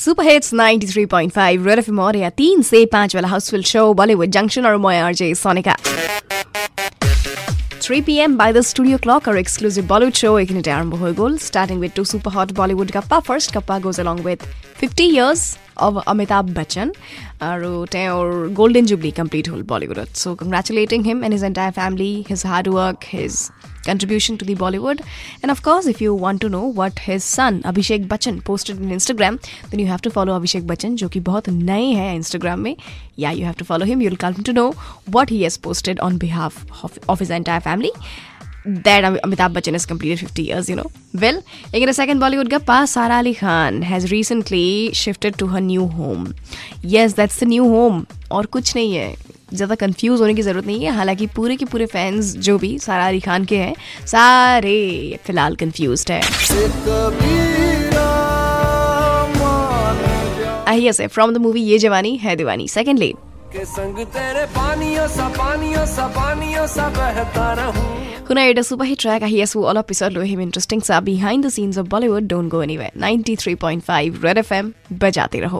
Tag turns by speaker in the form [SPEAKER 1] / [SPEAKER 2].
[SPEAKER 1] Super hits ninety three point five red F Maurya तीन से पांच वाला हाउसफुल शो बॉलीवुड जंक्शन और Maurya RJ Sonika 3 p.m. by the studio clock, our exclusive Bollywood show, Ekinite Aram Bohoy Gold, starting with two super hot Bollywood Kappa. First Kappa goes along with 50 years Amitabh Bachchan আৰু তেওঁৰ golden jubilee complete হ'ল বলিউডত চ' congratulating him and his entire family his hard work his contribution to the Bollywood. And of course, if you want to know what his son Abhishek Bachchan posted on Instagram, then you have to follow Abhishek Bachchan, जो कि बहुत नए हैं Instagram में. Yeah, you have to follow him. You'll come to know what he has posted on behalf of, of his entire family. That Amitabh Bachchan has completed 50 years, you know. Well, in a second Bollywood gappa, Sara Ali Khan has recently shifted to her new home. Yes, that's the new home. और कुछ नहीं है ज़्यादा confuse होने की ज़रूरत नहीं है हालाँकि पूरे के पूरे फैंस जो भी सारा अली खान के हैं सारे फ़िलहाल कंफ्यूज है आइए से from the movie Yeh Jawaani Hai Deewani secondly Kunai Dasu by track, here's all episode lo him interesting sa behind the scenes of Bollywood. Don't go anywhere. 93.5 Red FM, बजाते रहो